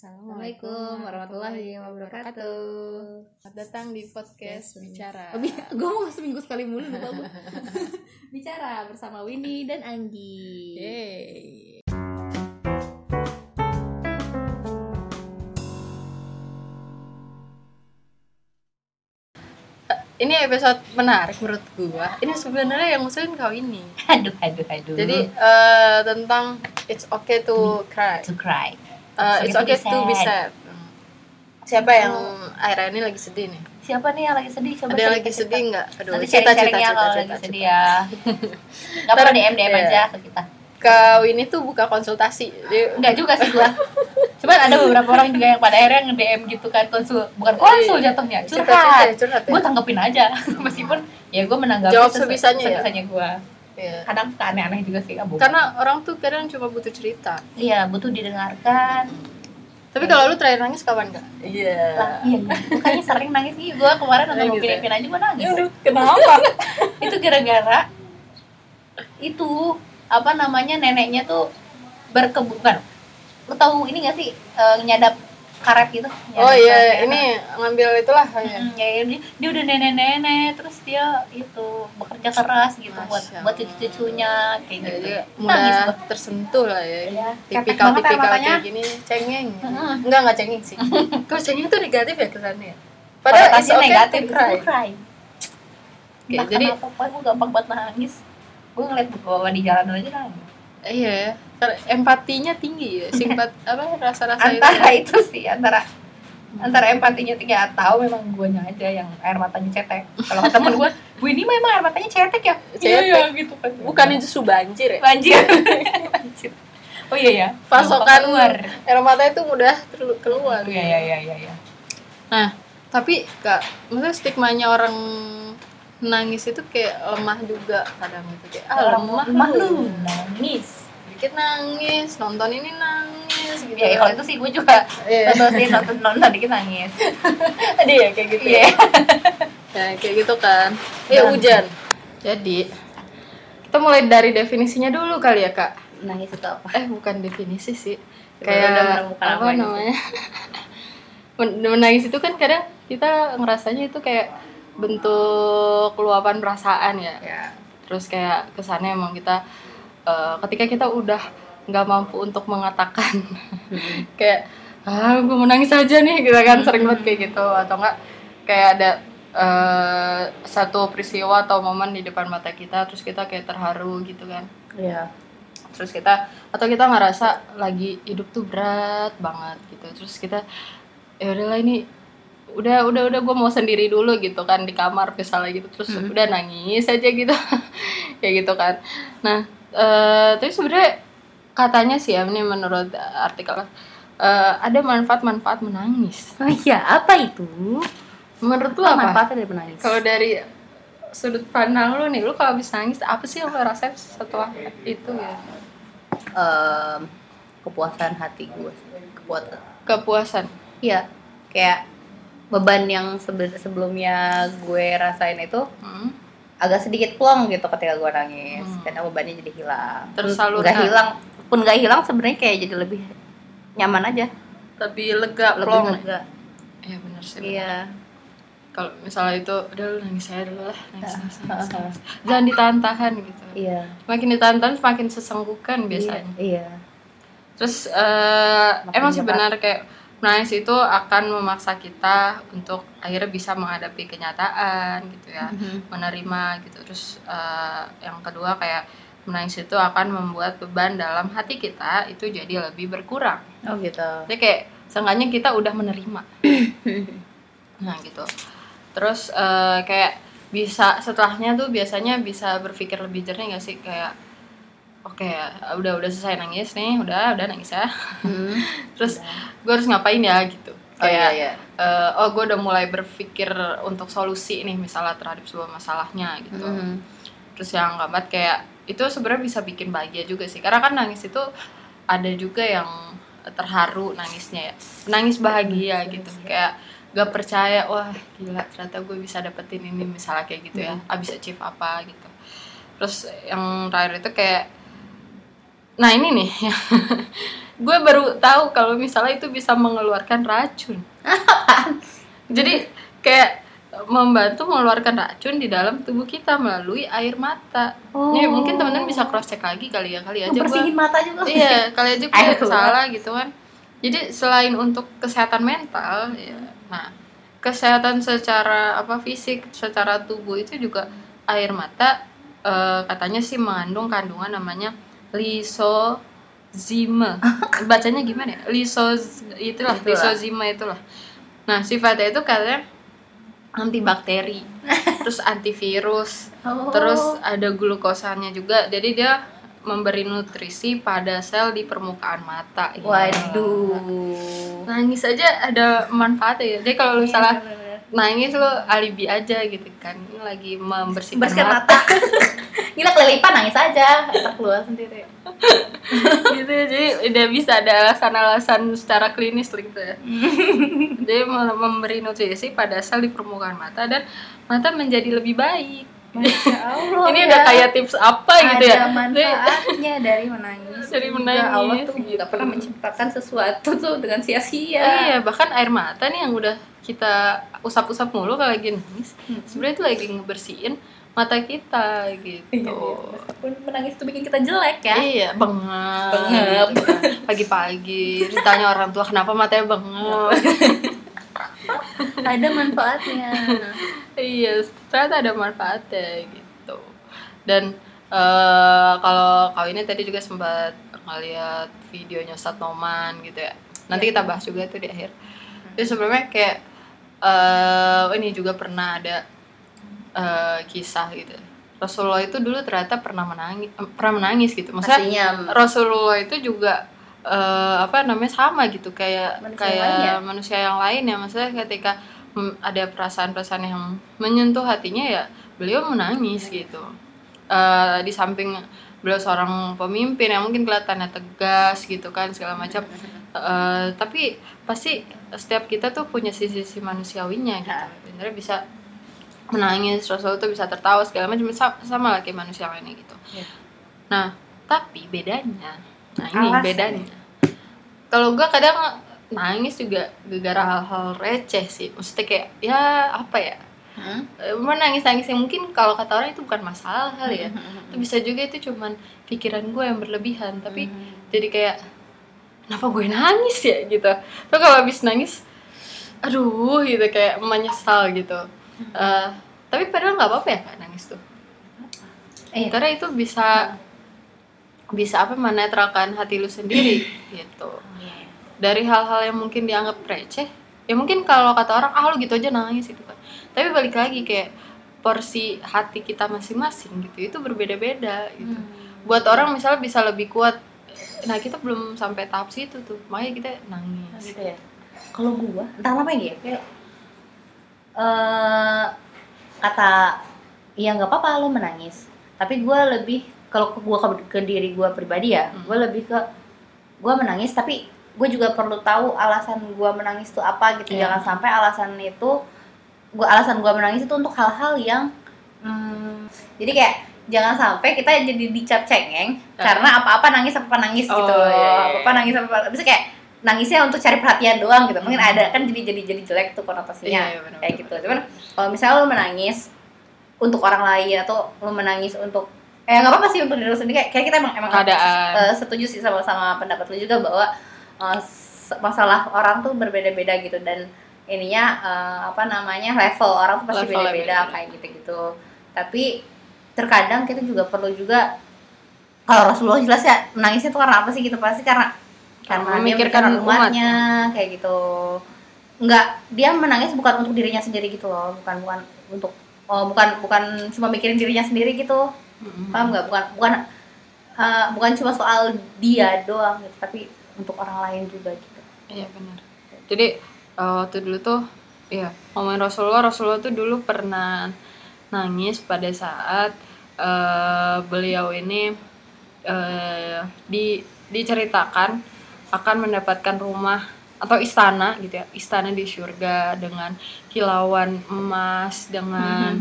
Assalamualaikum warahmatullahi wabarakatuh. Selamat datang di podcast bicara. Oh, bi- gue mau seminggu sekali mulu lupa gue. Bicara bersama Winnie dan Anggi. Yeay. Ini episode menarik menurut gua. Ini sebenarnya yang ngusulin kau ini. Aduh, aduh, aduh. Jadi eh, tentang it's okay to cry. to cry. Eh, it's okay to be sad. Siapa yang akhirnya ini lagi sedih nih? Siapa nih yang lagi sedih? Coba Ada yang lagi cerita. sedih nggak? Aduh, Nanti cerita, cerita, cerita, kalau cerita, lagi cerita. sedih ya. Gak apa DM DM Iya. aja ke kita. Kau ini tuh buka konsultasi. Enggak juga sih gua. Cuman ada beberapa orang juga yang pada akhirnya nge-DM gitu kan konsul bukan konsul jatuhnya curhat. cerita, curhat ya? Gue tanggepin aja meskipun ya gue menanggapi Jawab sesu- sebisanya ya? sebisanya gue. Iya. Kadang aneh-aneh juga sih kamu. Karena orang tuh kadang cuma butuh cerita. Iya butuh didengarkan. Tapi kalau lu terakhir nangis kapan enggak? Iya. Lah, iya, gue kayaknya sering nangis nih. Gue kemarin nonton Gitu Upin ya? Ipin aja gue nangis. kenapa? itu gara-gara itu apa namanya neneknya tuh berkebun bukan lu tahu ini gak sih eh, nyadap karet gitu oh iya, karet, ya. ini ngambil itulah ya. Mm, ya, ya, dia, dia udah nenek-nenek terus dia itu bekerja keras gitu buat Masya buat Allah. cucu-cucunya kayak Ya, gitu dia Nangis mudah gua. tersentuh lah ya. Iya, ketek Tipikal tipikal kayak gini cengeng. Mm-mm. Enggak enggak cengeng sih. Kalau cengeng tuh negatif ya kesannya. Padahal it's okay negatif cry. itu cry. Oke, Entah jadi kenapa pokoknya gue gampang banget nangis gue ngeliat bapak di jalan aja nangis iya ya. Empatinya tinggi ya. Simpat apa rasa-rasa itu. antara itu sih antara antara empatinya tinggi atau memang guanya aja yang air matanya cetek kalau kata temen gue gue ini memang air matanya cetek ya Cetek. iya gitu kan Bukannya justru banjir ya. banjir Banjir. oh iya ya Pasokan keluar air mata itu mudah keluar. iya iya iya iya iya Nah, tapi kak, maksudnya stigmanya orang nangis itu kayak lemah juga kadang gitu kayak ah lemah, mah lu. lu nangis dikit nangis nonton ini nangis gitu ya kalau itu sih gue juga nonton sih nonton nonton dikit nangis. Ada ya kayak gitu iya. Ya kayak gitu kan. Ya hujan. Jadi kita mulai dari definisinya dulu kali ya kak. Nangis itu apa? Eh bukan definisi sih. Kayak udah menemukan apa apa ini? namanya? Men- menangis itu kan kadang kita ngerasanya itu kayak bentuk luapan perasaan ya. Ya terus kayak kesannya emang kita eh, ketika kita udah nggak mampu untuk mengatakan kayak ah gue mau nangis aja nih gitu kan sering banget kayak gitu atau enggak kayak ada eh, satu peristiwa atau momen di depan mata kita terus kita kayak terharu gitu kan. Iya. Terus kita atau kita ngerasa lagi hidup tuh berat banget gitu terus kita ya udahlah ini udah udah udah gue mau sendiri dulu gitu kan di kamar misalnya gitu terus Hmm. udah nangis aja gitu kayak gitu kan. Nah eh tapi sebenarnya katanya sih ya ini menurut artikel eh, ada manfaat-manfaat menangis. Oh iya apa itu? Menurut lu apa manfaatnya dari menangis? Kalau dari sudut pandang lu nih lu kalau habis nangis apa sih yang lu rasain setelah itu ya? Em, kepuasan hati gue kepuasan kepuasan? Iya kayak beban yang sebe- sebelumnya gue rasain itu Hmm. Agak sedikit plong gitu ketika gue nangis. Hmm. karena bebannya jadi hilang. Tersalurkan. nggak hilang. Pun nggak hilang sebenarnya kayak jadi lebih nyaman aja. Lebih lega lebih plong. lega. Iya benar sih iya. kalau misalnya itu udah lu nangis aja dulu lah nangis, nangis, nangis, Ah, ah. nangis. jangan ditahan-tahan gitu. Iya. Makin ditahan-tahan semakin sesenggukan biasanya. Iya. Terus eh, Makin emang sih berat. benar kayak menangis itu akan memaksa kita untuk akhirnya bisa menghadapi kenyataan gitu ya Mhm. menerima gitu. Terus eh, yang kedua kayak menangis itu akan membuat beban dalam hati kita itu jadi lebih berkurang. Oh gitu. Jadi kayak seenggaknya kita udah menerima. Nah gitu. Terus eh, kayak bisa setelahnya tuh biasanya bisa berpikir lebih jernih gak sih? Kayak oke ya udah udah selesai nangis nih udah udah nangis ya. Hmm. terus gue harus ngapain ya gitu. Oh iya kayak iya. eh, oh gue udah mulai berpikir untuk solusi nih misalnya terhadap sebuah masalahnya gitu. Mhm. terus yang keempat kayak itu sebenarnya bisa bikin bahagia juga sih. Karena kan nangis itu ada juga yang terharu nangisnya ya. Nangis bahagia gitu. kayak gak percaya wah gila ternyata gue bisa dapetin ini misalnya kayak gitu ya. Abis achieve apa gitu. Terus yang terakhir itu kayak nah ini nih gue baru tahu kalau misalnya itu bisa mengeluarkan racun jadi kayak membantu mengeluarkan racun di dalam tubuh kita melalui air mata. Oh. Nih mungkin teman-teman bisa cross check lagi kali ya kali aja gua- bersihin mata juga Iya, kali aja gue salah gitu kan. Jadi selain untuk kesehatan mental, ya, nah kesehatan secara apa fisik, secara tubuh itu juga air mata eh, katanya sih mengandung kandungan namanya lisozime. Bacanya gimana ya? Lisoz itulah, Itulah. lisozime itulah. Nah, sifatnya itu katanya antibakteri, terus antivirus, Oh. terus ada glukosanya juga jadi dia memberi nutrisi pada sel di permukaan mata gitu. waduh nangis aja ada manfaatnya ya jadi kalau lu Iya, salah. Nangis lu alibi aja gitu kan. Ini lagi membersihkan bersihkan mata, mata. Gila kelilipan nangis aja. Kita keluar sendiri. Gitu jadi udah bisa ada alasan-alasan secara klinis gitu ya. Jadi mem- memberi nutrisi pada sel di permukaan mata dan mata menjadi lebih baik. Masya Allah ini ya. udah kayak tips apa gitu ya? Ada manfaatnya dari menangis. Dari Juga menangis, Allah tuh gitu. pernah menciptakan sesuatu tuh dengan sia-sia. Iya, bahkan air mata nih yang udah kita usap-usap mulu kalau lagi nangis, sebenarnya itu lagi ngebersihin mata kita gitu. Iya, meskipun menangis tuh bikin kita jelek ya Iya, bengep. Bengep. gitu kan. Pagi-pagi ditanya orang tua kenapa matanya bengep. ada manfaatnya iya, ternyata ada manfaatnya gitu. Dan eh, kalau kau ini tadi juga sempat ngeliat videonya Ustadz Noman gitu ya. Nanti kita bahas juga tuh di akhir. Jadi sebelumnya kayak eh ini juga pernah ada eh, kisah gitu. Rasulullah itu dulu ternyata pernah menangis, eh, pernah menangis gitu. Maksudnya Rasulullah itu juga eh, apa namanya sama gitu kayak Manusia kayak yang lain ya? manusia yang lain ya maksudnya ketika ada perasaan-perasaan yang menyentuh hatinya ya beliau menangis gitu Eh, di samping beliau seorang pemimpin yang mungkin kelihatannya tegas gitu kan segala macam. Eh, tapi pasti setiap kita tuh punya sisi-sisi manusiawinya gitu. Ya. sebenarnya bisa menangis Rasul tuh bisa tertawa segala macam. Sama, sama lah kayak manusia lainnya gitu. Ya. nah tapi bedanya nah ini Alasan. bedanya. Kalau gua kadang nangis juga gara-gara hal-hal receh sih. Maksudnya kayak ya apa ya Hmm? nangis nangis yang mungkin kalau kata orang itu bukan masalah kali ya. Hmm. itu bisa juga itu cuman pikiran gue yang berlebihan. Tapi Hmm. jadi kayak kenapa gue nangis ya? gitu. Lo kalau habis nangis aduh gitu kayak menyesal gitu. Eh, tapi padahal nggak apa-apa ya kak nangis tuh. Iya. karena itu bisa bisa apa menetralkan hati lu sendiri gitu. Dari hal-hal yang mungkin dianggap receh ya mungkin kalau kata orang ah lu gitu aja nangis gitu kan tapi balik lagi kayak porsi hati kita masing-masing gitu itu berbeda-beda gitu Hmm. buat orang misalnya bisa lebih kuat nah kita belum sampai tahap situ tuh makanya kita Nah, nangis gitu ya kalau gua entah kenapa ini ya kayak eh kata ya nggak apa-apa lo menangis tapi gua lebih kalau ke gua ke, ke diri gua pribadi ya Hmm. gua lebih ke gua menangis tapi gue juga perlu tahu alasan gua menangis itu apa gitu Iya. jangan sampai alasan itu gua alasan gua menangis itu untuk hal-hal yang hmm, jadi kayak jangan sampai kita jadi dicap cengeng Ah. karena apa-apa nangis apa-apa nangis gitu Oh, iya, iya. apa-apa nangis apa-apa bisa kayak nangisnya untuk cari perhatian doang gitu mungkin Hmm. ada kan jadi jadi jadi jelek tuh konotasinya Iya, iya, kayak gitu cuman kalau misalnya lo menangis untuk orang lain atau lo menangis untuk eh nggak apa-apa sih untuk diri lo sendiri kayak, kayak kita emang emang Keadaan. eh, setuju sih sama sama pendapat lo juga bahwa s- masalah orang tuh berbeda-beda gitu dan ininya eh, apa namanya level. Orang tuh pasti beda-beda beda. kayak gitu-gitu. Tapi terkadang kita juga perlu juga kalau Rasulullah jelas ya menangisnya tuh karena apa sih gitu? Pasti karena karena Memikirkan dia umatnya kayak gitu. Nggak dia menangis bukan untuk dirinya sendiri gitu loh. Bukan bukan untuk oh, bukan bukan cuma mikirin dirinya sendiri gitu. Mm-mm. paham nggak? Bukan bukan eh, bukan cuma soal dia doang gitu tapi untuk orang lain juga gitu. Iya benar. Jadi eh, waktu dulu tuh, iya ngomongin Rasulullah, Rasulullah tuh dulu pernah nangis pada saat eh, beliau ini eh, di diceritakan akan mendapatkan rumah atau istana gitu ya, istana di surga dengan kilauan emas, dengan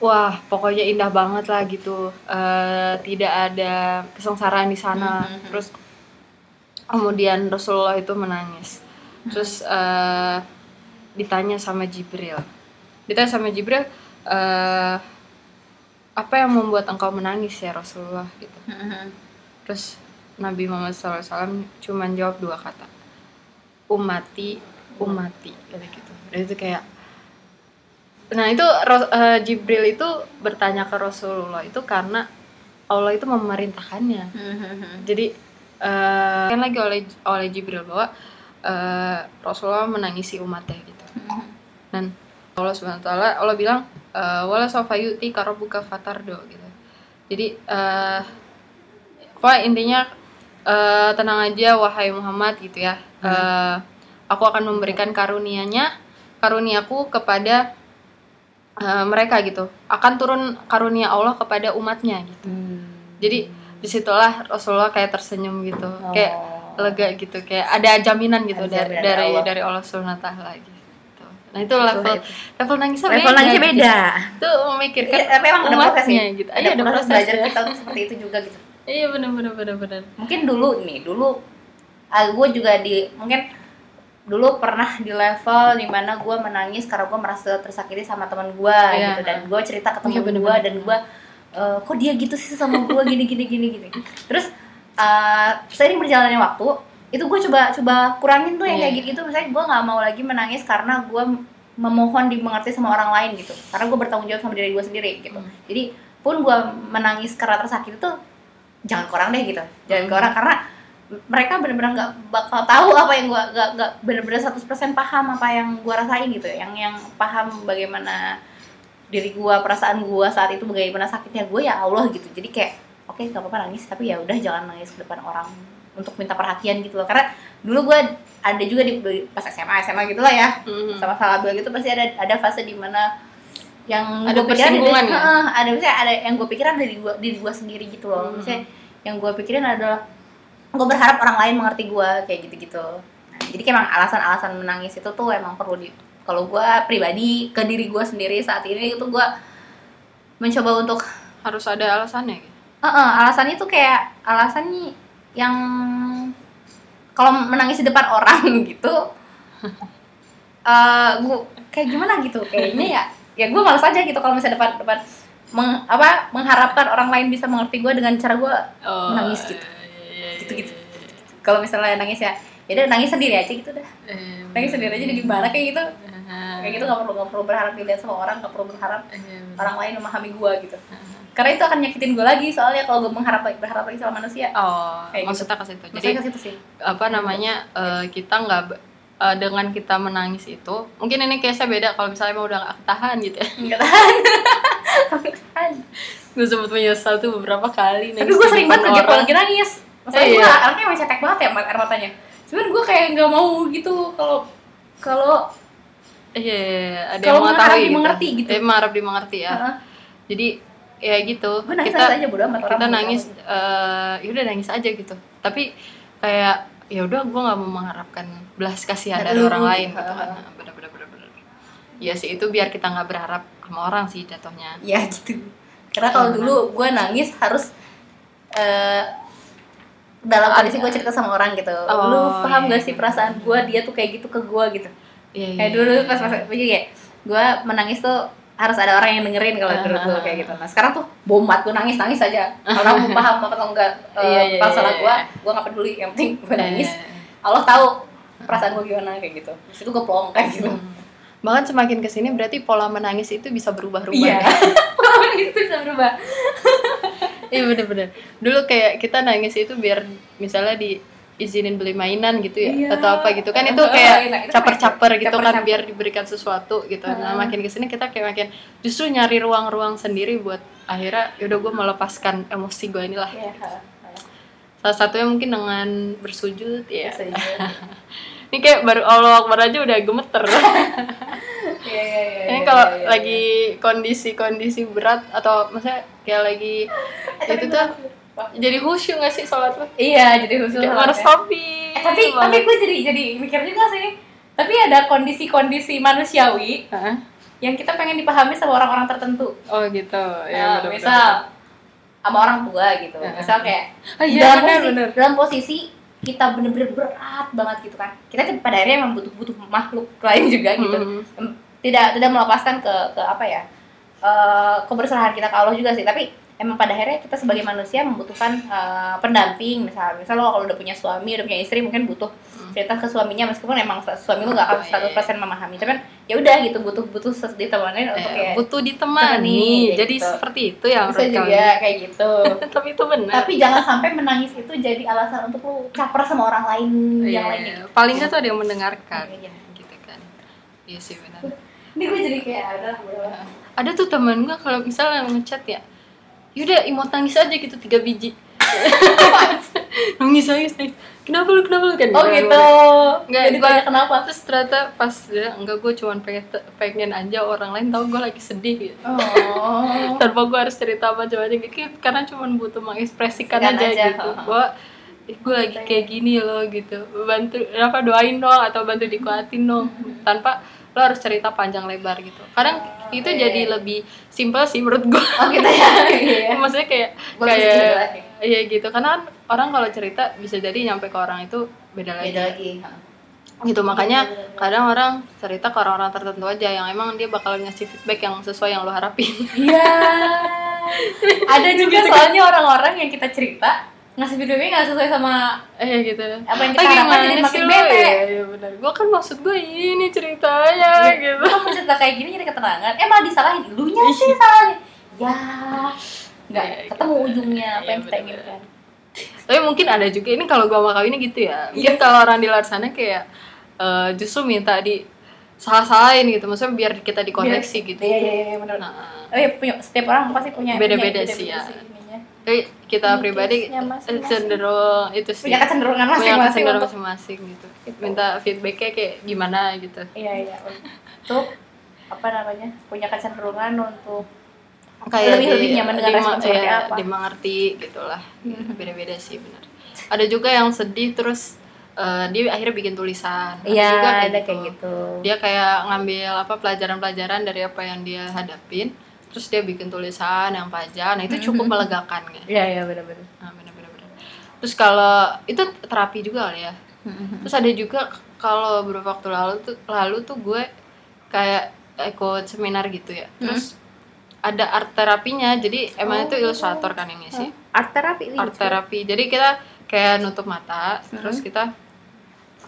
wah pokoknya indah banget lah gitu. Eh, tidak ada kesengsaraan di sana. Terus kemudian Rasulullah itu menangis terus eh, ditanya sama Jibril. Ditanya sama Jibril eh, apa yang membuat engkau menangis ya Rasulullah gitu. Terus Nabi Muhammad SAW cuman jawab dua kata. Umati umati kayak gitu. Dan itu kayak nah itu eh, Jibril itu bertanya ke Rasulullah itu karena Allah itu memerintahkannya. Jadi eh, kan lagi oleh oleh Jibril bahwa eh, Rasulullah menangisi umatnya gitu. Dan Allah subhanahu wa taala Allah bilang eh, wala sofa yuti karobuka fatardo gitu. Jadi pokoknya intinya eh, tenang aja wahai Muhammad gitu ya. Eh, aku akan memberikan karunianya karuniaku kepada eh, mereka gitu. Akan turun karunia Allah kepada umatnya gitu. Jadi di situlah Rasulullah kayak tersenyum gitu. Kayak lega gitu kayak ada jaminan gitu. Ada dari dari Allah. dari Allah Subhanahu wa taala gitu. Nah, itu level itu. level nangisnya level beda, nangisnya gitu. beda Itu memikirkan Iya, tapi emang ada proses umatnya sih. gitu. ada Iya, ada proses proses belajar ya. kita tuh seperti itu juga gitu Iya benar benar benar benar. mungkin dulu nih dulu gue juga di mungkin dulu pernah di level di mana gue menangis karena gue merasa tersakiti sama teman gue Iya. gitu dan gue cerita ke Iya, temen gue dan gue "Eh, kok dia gitu sih sama gue gini gini gini gini terus eh, seiring berjalannya waktu itu gue coba coba kurangin tuh yang Iya. kayak gitu misalnya gue nggak mau lagi menangis karena gue memohon dimengerti sama orang lain gitu karena gue bertanggung jawab sama diri gue sendiri gitu Hmm. jadi pun gue menangis karena tersakiti tuh jangan ke orang deh gitu jangan ke Hmm. orang karena mereka benar-benar nggak bakal tahu apa yang gua nggak nggak benar-benar 100% paham apa yang gua rasain gitu yang yang paham bagaimana diri gua perasaan gua saat itu bagaimana sakitnya gue ya Allah gitu jadi kayak oke nggak apa-apa nangis tapi ya udah jangan nangis ke depan orang untuk minta perhatian gitu loh karena dulu gua ada juga di pas SMA SMA gitu lah ya Mhm. sama salah dua gitu pasti ada ada fase di mana yang Ada gua pikirin persinggungan ada, ya? Ada misalnya ada yang gue pikiran dari gua diri gua sendiri gitu loh Hmm. misalnya yang gue pikirin adalah gue berharap orang lain mengerti gue kayak gitu-gitu nah, jadi kayak emang alasan-alasan menangis itu tuh emang perlu di kalau gue pribadi ke diri gue sendiri saat ini itu gue mencoba untuk Harus ada alasannya gitu. Heeh, alasannya tuh kayak alasannya yang kalau menangis di depan orang gitu eh gue kayak gimana gitu kayaknya ya ya gue malas aja gitu kalau misalnya depan depan meng, apa mengharapkan orang lain bisa mengerti gue dengan cara gue Oh, Menangis gitu. iya, Gitu-gitu. iya, kalau misalnya nangis ya ya udah nangis sendiri aja gitu dah nangis sendiri aja di gimana kayak gitu kayak gitu nggak perlu nggak perlu berharap dilihat sama orang nggak perlu berharap orang lain memahami gue gitu. Karena itu akan nyakitin gue lagi soalnya kalau gue mengharap berharap lagi sama manusia Oh, Kayak gitu. maksudnya ke situ. Jadi ke situ sih apa namanya eh, kita nggak eh, dengan kita menangis itu mungkin ini case beda kalau misalnya emang udah nggak tahan gitu ya nggak tahan gue sempet menyesal tuh beberapa kali tapi gue sering banget kerja orang. lagi nangis masalahnya Iya. gue anaknya emang cetek banget ya air matanya cuman gue kayak nggak mau gitu kalau kalau Iya, iya, iya. ada Kalau yang mengharap mengetahui dimengerti gitu. Eh, mengharap dimengerti ya. Heeh. Jadi ya gitu. gue nangis kita nangis aja bodo amat orang kita nangis eh ya udah nangis aja gitu. Tapi kayak ya udah gue nggak mau mengharapkan belas kasihan Dari orang gitu. lain gitu kan. Bener bener bener bener. Iya sih itu biar kita nggak berharap sama orang sih jatuhnya. ya gitu karena kalau Iya, dulu gue nangis harus eh dalam kondisi gue cerita sama orang gitu Oh, lu paham iya, gak sih iya. perasaan gue dia tuh kayak gitu ke gue gitu Iya iya. kayak dulu pas pas jadi kayak gue menangis tuh harus ada orang yang dengerin kalau tuh ah. kayak gitu nah sekarang tuh bomat gue nangis nangis aja orang mau paham atau enggak eh, Iya, iya, gue gue gak peduli yang penting gue Iya, nangis iya. Allah tahu perasaan gue gimana kayak gitu Terus itu gue plong kayak gitu Hmm. Bahkan semakin ke sini berarti pola menangis itu bisa berubah-ubah. iya ya. Pola itu bisa berubah Iya bener-bener. Dulu kayak kita nangis itu biar misalnya diizinin beli mainan gitu ya Iya. atau apa gitu kan itu Nah, kayak kan caper-caper gitu kan caper-caper. biar diberikan sesuatu gitu. Nah Hmm. makin ke sini kita kayak makin justru nyari ruang-ruang sendiri buat akhirnya yaudah gue melepaskan emosi gue inilah. Iya, Salah satunya mungkin dengan bersujud ya. Ini kayak baru Allah Akbar aja udah gemeter. Iya, iya, iya, Ini iya, kalau iya, iya. lagi kondisi-kondisi berat atau maksudnya kayak lagi itu tuh jadi khusyuk gak sih sholat tuh? Iya, jadi khusus Kayak harus ya. hobi. Eh, tapi tapi gue jadi jadi mikir juga sih. Tapi ada kondisi-kondisi manusiawi Heeh. yang kita pengen dipahami sama orang-orang tertentu oh gitu ya, bener-bener. misal sama orang tua gitu Ya. misal kayak Ah, iya, dalam bener, posisi bener. dalam posisi kita bener-bener berat banget gitu kan kita pada akhirnya emang butuh butuh makhluk lain juga gitu Mm. Em, tidak tidak melepaskan ke ke apa ya eh, keberserahan kita ke Allah juga sih tapi emang pada akhirnya kita sebagai manusia membutuhkan eh, pendamping misal misal lo kalau udah punya suami udah punya istri mungkin butuh Hmm. cerita ke suaminya meskipun emang suami lo gak akan Oh, iya. 100% memahami tapi kan ya udah gitu butuh butuh ses- ditemenin untuk kayak butuh temani, ditemani jadi gitu. seperti itu ya bisa juga kayak gitu. Tapi itu benar. Tapi jangan sampai menangis itu jadi alasan untuk lo caper sama orang lain Iya, yang lain gitu. Paling nggak tuh ada yang mendengarkan. Iya. gitu kan. Iya sih benar. Ini gue jadi kayak ada ada tuh temen gue kalau misalnya ngechat ya yaudah emot nangis aja gitu tiga biji. Nangis nangis nangis. Kenapa lu kenapa lu? Kan oh gitu. Nggak, jadi banyak kenapa? Terus ternyata pas dia enggak gue cuman pengen pengen aja orang lain tahu gue lagi sedih gitu. Oh. Tanpa gue harus cerita macam aja gitu karena cuman butuh mengekspresikan Kan aja, aja, gitu. gue gue lagi kayak gini loh gitu. Bantu apa doain dong atau bantu dikuatin dong. Tanpa lo harus cerita panjang lebar gitu. Kadang itu iya, jadi iya. lebih simpel sih menurut gue oh gitu ya? Iya maksudnya kayak bisa kayak iya gitu. Karena kan orang kalau cerita bisa jadi nyampe ke orang itu beda lagi. Beda lagi. Gitu makanya Iya, bener-bener. kadang orang cerita ke orang-orang tertentu aja yang emang dia bakal ngasih feedback yang sesuai yang lo harapin. Iya. Ada juga soalnya orang-orang yang kita cerita ngasih videonya nggak sesuai sama eh gitu apa yang kita Ah, harapkan jadi makin lo? bete Iya, iya benar. Gue kan maksud gue ini ceritanya gitu. Lu mau cerita kayak gini jadi keterangan eh malah disalahin lu nya sih salahnya ya nggak Iya, ketemu ujungnya apa Iya, yang kita bener-bener. inginkan Tapi mungkin ada juga ini kalau gue sama kawinnya gitu ya. Mungkin kalau orang di luar sana kayak eh, justru minta di salah-salahin gitu. Maksudnya biar kita dikoreksi gitu. iya iya iya benar Nah, oh iya punya setiap orang pasti punya Beda-beda sih, ya. Tapi kita pribadi masing-masing. cenderung itu sih. punya kecenderungan punya masing-masing untuk masing-masing gitu. Gitu. Minta feedbacknya kayak gimana gitu. iya iya untuk apa namanya punya kecenderungan untuk kayak Lebih- lebih nyaman dengan respon seperti iya, apa. dimengerti gitulah Mhm. beda-beda sih benar ada juga yang sedih terus eh, dia akhirnya bikin tulisan Ada iya juga ada kayak gitu dia kayak ngambil apa pelajaran-pelajaran dari apa yang dia hadapin terus dia bikin tulisan yang panjang. Nah itu cukup Mhm. melegakan ya iya iya benar-benar nah, bener-bener. Bener. terus kalau itu terapi juga kali ya? Terus ada juga kalau beberapa waktu lalu tuh lalu tuh gue kayak ikut seminar gitu ya. Terus ada art terapinya. Jadi emang itu Oh. ilustrator kan yang ngisi. Art terapi art terapi. Jadi kita kayak nutup mata terus kita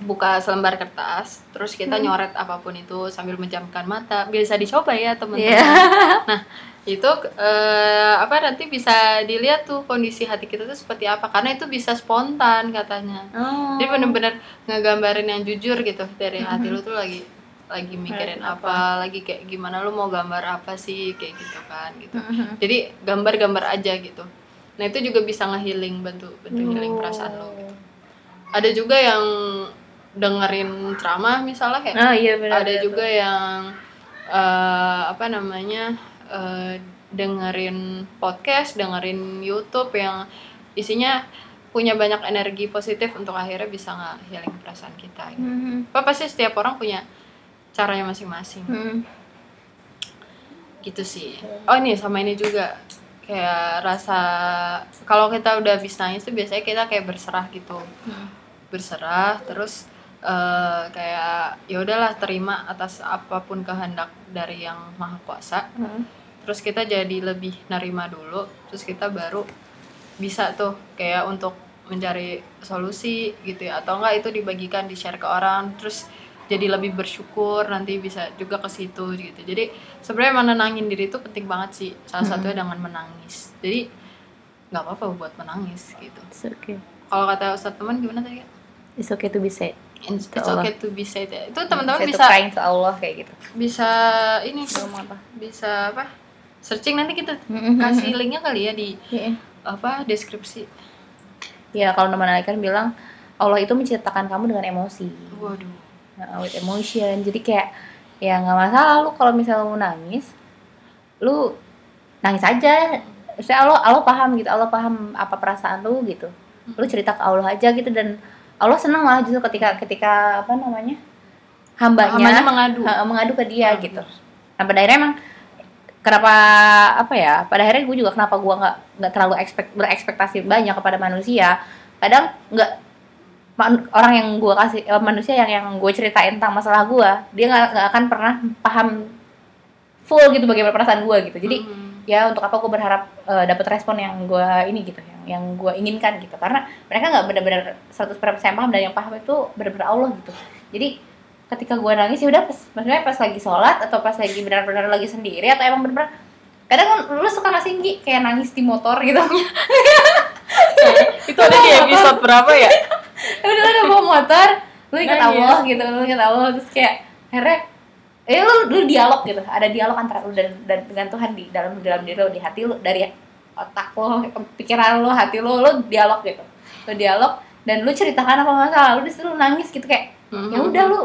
buka selembar kertas terus kita Hmm. nyoret apa pun itu sambil menjamkan mata bisa dicoba ya teman-teman Iya. nah itu eh, apa nanti bisa dilihat tuh kondisi hati kita tuh seperti apa karena itu bisa spontan katanya oh. jadi bener-bener ngegambarin yang jujur gitu dari hati Mhm. lu tuh lagi lagi mikirin Mikirin apa, lagi kayak gimana lu mau gambar apa sih kayak gitu kan gitu Mhm. jadi gambar-gambar aja gitu nah itu juga bisa nge-healing bantu bantu healing perasaan lo gitu. ada juga yang dengerin ceramah misalnya kayak oh iya benar ada juga yang eh, apa namanya eh, dengerin podcast dengerin YouTube yang isinya punya banyak energi positif untuk akhirnya bisa nggak healing perasaan kita gitu. Mhm. Apa pasti setiap orang punya caranya masing-masing Mhm. gitu sih oh ini sama ini juga kayak rasa kalau kita udah habis nangis tuh biasanya kita kayak berserah gitu Mhm. berserah terus eh, kayak ya udahlah terima atas apa pun kehendak dari yang maha kuasa Mhm. terus kita jadi lebih nerima dulu terus kita baru bisa tuh kayak untuk mencari solusi gitu ya atau enggak itu dibagikan di share ke orang terus jadi lebih bersyukur nanti bisa juga ke situ gitu jadi sebenarnya menenangin diri itu penting banget sih salah Hmm. satunya dengan menangis jadi nggak apa-apa buat menangis gitu It's okay. kalau kata ustadz teman gimana tadi? It's okay to be sad. It's To okay to be sad ya. Itu teman-teman bisa crying to Allah kayak gitu. bisa ini Ngomong apa? bisa apa? Searching nanti kita Mhm. kasih linknya kali ya di Iya. apa deskripsi. Ya kalau teman kan bilang Allah itu menciptakan kamu dengan emosi. Waduh. Nah, with emotion. Jadi kayak ya nggak masalah lu kalau misalnya mau nangis, lu nangis aja. Saya Allah Allah paham gitu. Allah paham apa perasaan lu gitu. Lu cerita ke Allah aja gitu dan Allah senang malah justru ketika ketika apa namanya hambanya, Hambanya mengadu. ha- mengadu ke dia Hmm. gitu. Nah pada akhirnya emang kenapa apa ya? Pada akhirnya gue juga kenapa gue nggak nggak terlalu expect, berekspektasi banyak kepada manusia. Kadang nggak orang yang gue kasih eh, manusia yang yang gue ceritain tentang masalah gue, dia nggak nggak akan pernah paham full gitu bagaimana perasaan gue gitu. Jadi Hmm. Ya untuk apa gue berharap eh, dapat respon yang gue ini gitu yang yang gue inginkan gitu karena mereka nggak benar-benar 100% paham dan yang paham itu benar-benar Allah gitu jadi ketika gue nangis ya udah pas maksudnya pas lagi sholat atau pas lagi benar-benar lagi sendiri atau emang benar-benar kadang kan lu suka nggak sih Nggi? kayak nangis di motor gitu itu ada di episode berapa ya udah udah bawa motor lu ingat. Allah gitu lu ingat Allah terus kayak akhirnya eh lu lu dialog gitu. Ada dialog antara lu dan, dan dengan Tuhan di dalam dalam diri lu di hati lu dari otak lu pikiran lu hati lu lu dialog gitu. Lu dialog dan lu ceritakan apa masalah. Lu di situ lu nangis gitu kayak Hmm. ya udah lu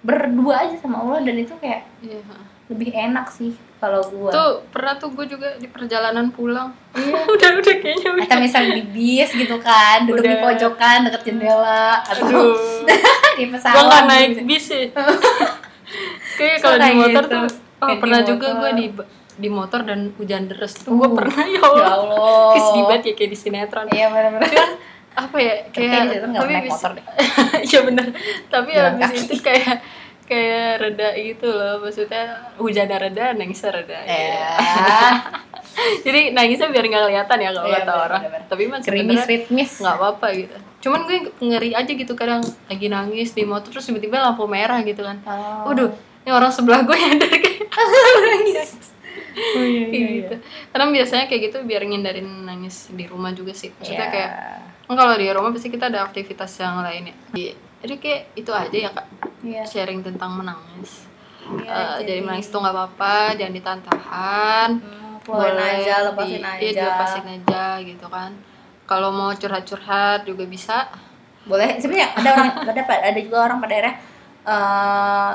berdua aja sama Allah. Dan itu kayak Iya. lebih enak sih kalau gua. Tuh pernah tuh gue juga di perjalanan pulang. Iya. Udah udah kayaknya udah. Atau misalnya di bis gitu kan duduk di Udah. pojokan deket jendela atau aduh. di pesawat nggak naik gitu. bis sih kayak So, kalau di kayak motor gitu. tuh. Oh, Kayak di pernah juga gue di di motor dan hujan deras tuh. Gue Uh, pernah ya ya Allah. Allah. Kayak sedih banget ya kayak di sinetron. Iya benar-benar kan apa ya kayak kayak tapi naik bis- motor deh. Iya bener. Tapi Jalan habis kaki. itu kayak kayak reda gitu loh. Maksudnya hujannya reda nangisnya reda. Ya jadi nangisnya biar nggak kelihatan ya kalau Iya, kata bener, orang. Bener. tapi gerimis sebenarnya ritmis nggak apa-apa gitu. Cuman gue ngeri aja gitu kadang. Lagi nangis di motor terus tiba-tiba lampu merah gitu kan. Oh. waduh ini orang sebelah gue nyadar kayak. Oh, iya, kayak gitu. Karena biasanya kayak gitu biar ngindarin nangis di rumah juga sih. Maksudnya Iya. kayak kan kalau di rumah pasti kita ada aktivitas yang lain ya Iya. jadi kayak itu aja ya kak. Iya. sharing tentang menangis. Iya, Eh, jadi menangis itu nggak apa-apa jangan ditahan Hmm, keluarin aja lepasin di- aja. iya, dilepasin aja gitu kan. Kalau mau curhat-curhat juga bisa. Boleh sebenarnya ada orang ada ada juga orang pada akhirnya eh,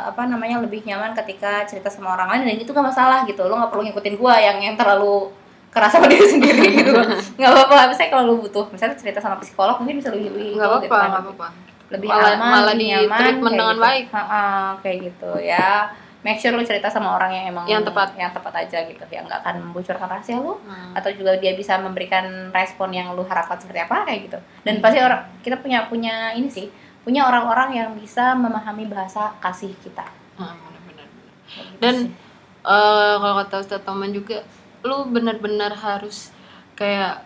apa namanya lebih nyaman ketika cerita sama orang lain dan itu gak masalah gitu lo nggak perlu ngikutin gua yang yang terlalu keras sama diri sendiri gitu nggak apa-apa misalnya kalau lo butuh misalnya cerita sama psikolog mungkin bisa lebih lebih nggak gitu apa-apa kan. nggak apa-apa lebih Malah- aman malah lebih nyaman treatment dengan gitu. baik. Ha-ha, kayak gitu ya make sure lo cerita sama orang yang emang Yang tepat. yang tepat aja gitu yang nggak akan membocorkan rahasia lo Hmm. atau juga dia bisa memberikan respon yang lu harapkan seperti apa kayak gitu Hmm. dan pasti orang kita punya punya ini sih punya orang-orang yang bisa memahami bahasa kasih kita. Ah, benar-benar. Dan eh kalau kata Ustaz Toman juga lu benar-benar harus kayak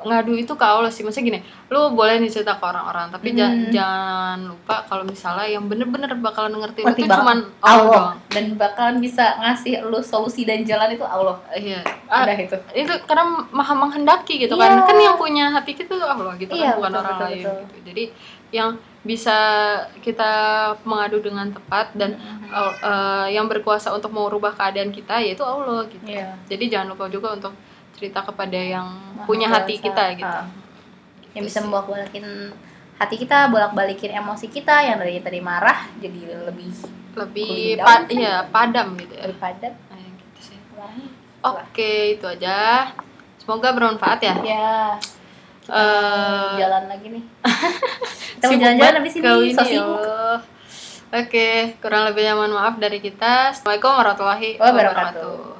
ngadu itu ke Allah sih. Maksudnya gini lu boleh nih cerita ke orang-orang tapi Hmm. jangan lupa kalau misalnya yang bener-bener bakalan ngerti lu Ngerti itu cuman Allah, Allah doang. dan bakalan bisa ngasih lu solusi dan jalan itu Allah. Iya. Ah, udah itu. itu karena maha menghendaki gitu Iya. kan kan yang punya hati tuh Allah gitu Iya, kan bukan betul, orang betul, lain betul. gitu. Jadi yang bisa kita mengadu dengan tepat dan uh, uh, yang berkuasa untuk merubah keadaan kita yaitu Allah gitu Iya. jadi jangan lupa juga untuk cerita kepada yang Maha punya hati kuasa. kita gitu Ah. yang bisa membolak balikin hati kita bolak balikin emosi kita yang dari tadi marah jadi lebih lebih pa- down, kan? iya padam gitu ya lebih padat Nah, gitu sih. oke itu aja semoga bermanfaat ya ya kita Eh, mau jalan lagi nih kita mau jalan-jalan habis ini kau so sibuk. Oke, kurang lebihnya mohon maaf dari kita. Assalamualaikum warahmatullahi wabarakatuh.